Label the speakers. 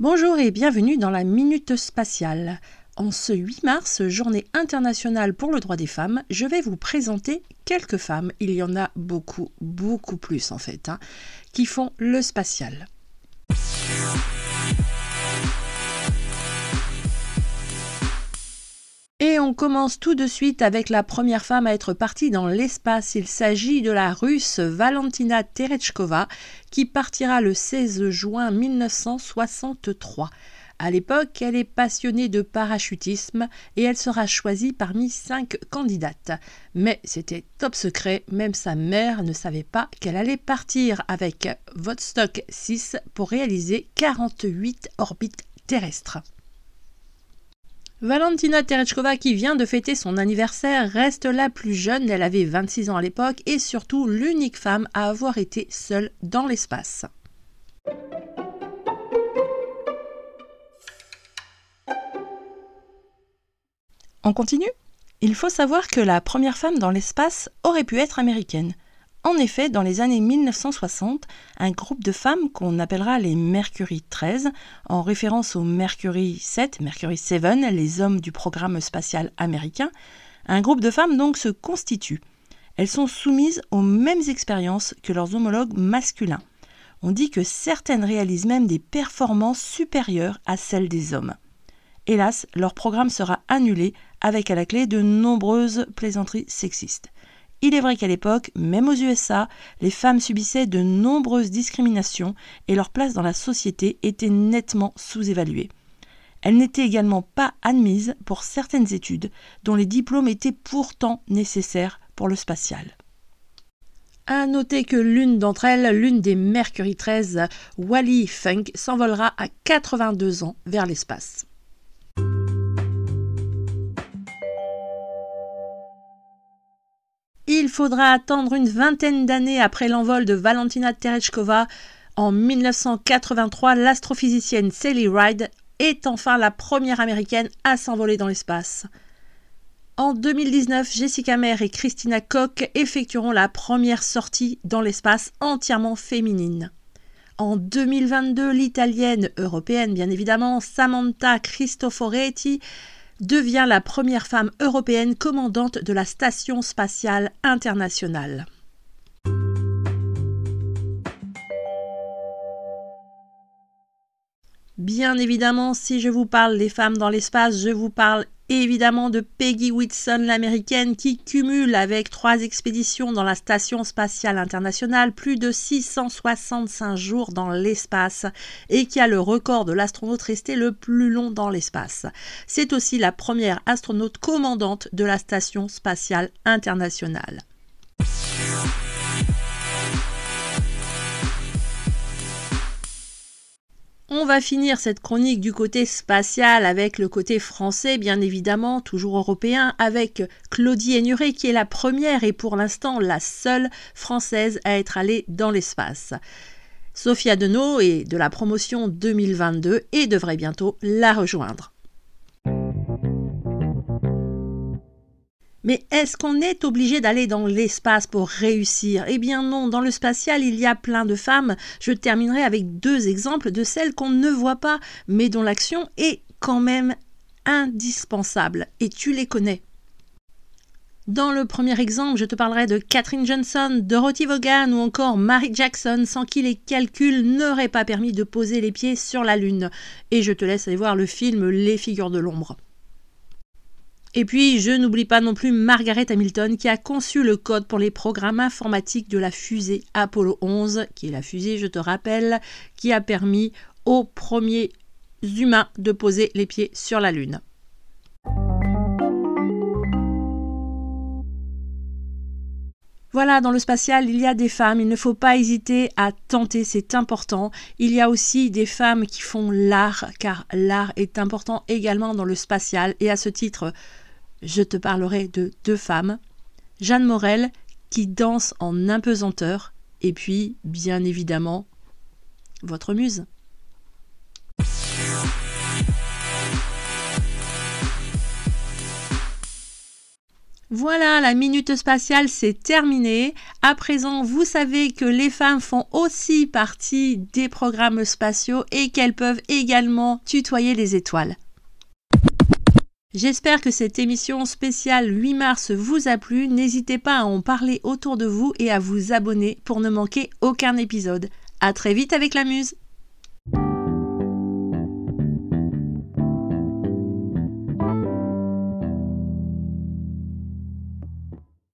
Speaker 1: Bonjour et bienvenue dans la Minute Spatiale. En ce 8 mars, journée internationale pour le droit des femmes, je vais vous présenter quelques femmes, il y en a beaucoup, beaucoup plus en fait, hein, qui font le spatial. Et on commence tout de suite avec la première femme à être partie dans l'espace. Il s'agit de la russe Valentina Terechkova qui partira le 16 juin 1963. À l'époque, elle est passionnée de parachutisme et elle sera choisie parmi cinq candidates. Mais c'était top secret, même sa mère ne savait pas qu'elle allait partir avec Vostok 6 pour réaliser 48 orbites terrestres. Valentina Terechkova, qui vient de fêter son anniversaire, reste la plus jeune, elle avait 26 ans à l'époque, et surtout l'unique femme à avoir été seule dans l'espace. On continue? Il faut savoir que la première femme dans l'espace aurait pu être américaine. En effet, dans les années 1960, un groupe de femmes qu'on appellera les Mercury 13, en référence au Mercury 7, Mercury 7, les hommes du programme spatial américain, un groupe de femmes donc se constitue. Elles sont soumises aux mêmes expériences que leurs homologues masculins. On dit que certaines réalisent même des performances supérieures à celles des hommes. Hélas, leur programme sera annulé avec à la clé de nombreuses plaisanteries sexistes. Il est vrai qu'à l'époque, même aux USA, les femmes subissaient de nombreuses discriminations et leur place dans la société était nettement sous-évaluée. Elles n'étaient également pas admises pour certaines études dont les diplômes étaient pourtant nécessaires pour le spatial. À noter que l'une d'entre elles, l'une des Mercury 13, Wally Funk, s'envolera à 82 ans vers l'espace. Il faudra attendre une vingtaine d'années après l'envol de Valentina Tereshkova. En 1983, l'astrophysicienne Sally Ride est enfin la première américaine à s'envoler dans l'espace. En 2019, Jessica Meir et Christina Koch effectueront la première sortie dans l'espace entièrement féminine. En 2022, l'italienne européenne, bien évidemment, Samantha Cristoforetti devient la première femme européenne commandante de la Station spatiale internationale. Bien évidemment, si je vous parle des femmes dans l'espace, je vous parle évidemment de Peggy Whitson, l'américaine, qui cumule avec trois expéditions dans la Station spatiale internationale plus de 665 jours dans l'espace et qui a le record de l'astronaute resté le plus long dans l'espace. C'est aussi la première astronaute commandante de la Station spatiale internationale. On va finir cette chronique du côté spatial avec le côté français, bien évidemment, toujours européen, avec Claudie Aignuré, qui est la première et pour l'instant la seule française à être allée dans l'espace. Sophia Deneau est de la promotion 2022 et devrait bientôt la rejoindre. Mais est-ce qu'on est obligé d'aller dans l'espace pour réussir? Eh bien non, dans le spatial, il y a plein de femmes. Je terminerai avec deux exemples de celles qu'on ne voit pas, mais dont l'action est quand même indispensable. Et tu les connais. Dans le premier exemple, je te parlerai de Catherine Johnson, Dorothy Vaughan ou encore Mary Jackson, sans qui les calculs n'auraient pas permis de poser les pieds sur la Lune. Et je te laisse aller voir le film Les figures de l'ombre. Et puis, je n'oublie pas non plus Margaret Hamilton qui a conçu le code pour les programmes informatiques de la fusée Apollo 11, qui est la fusée, je te rappelle, qui a permis aux premiers humains de poser les pieds sur la Lune. Voilà, dans le spatial, il y a des femmes, il ne faut pas hésiter à tenter, c'est important. Il y a aussi des femmes qui font l'art, car l'art est important également dans le spatial. Et à ce titre, je te parlerai de deux femmes, Jeanne Morel qui danse en impesanteur, et puis, bien évidemment, votre muse. Voilà, la minute spatiale, c'est terminé. À présent, vous savez que les femmes font aussi partie des programmes spatiaux et qu'elles peuvent également tutoyer les étoiles. J'espère que cette émission spéciale 8 mars vous a plu. N'hésitez pas à en parler autour de vous et à vous abonner pour ne manquer aucun épisode. À très vite avec la muse!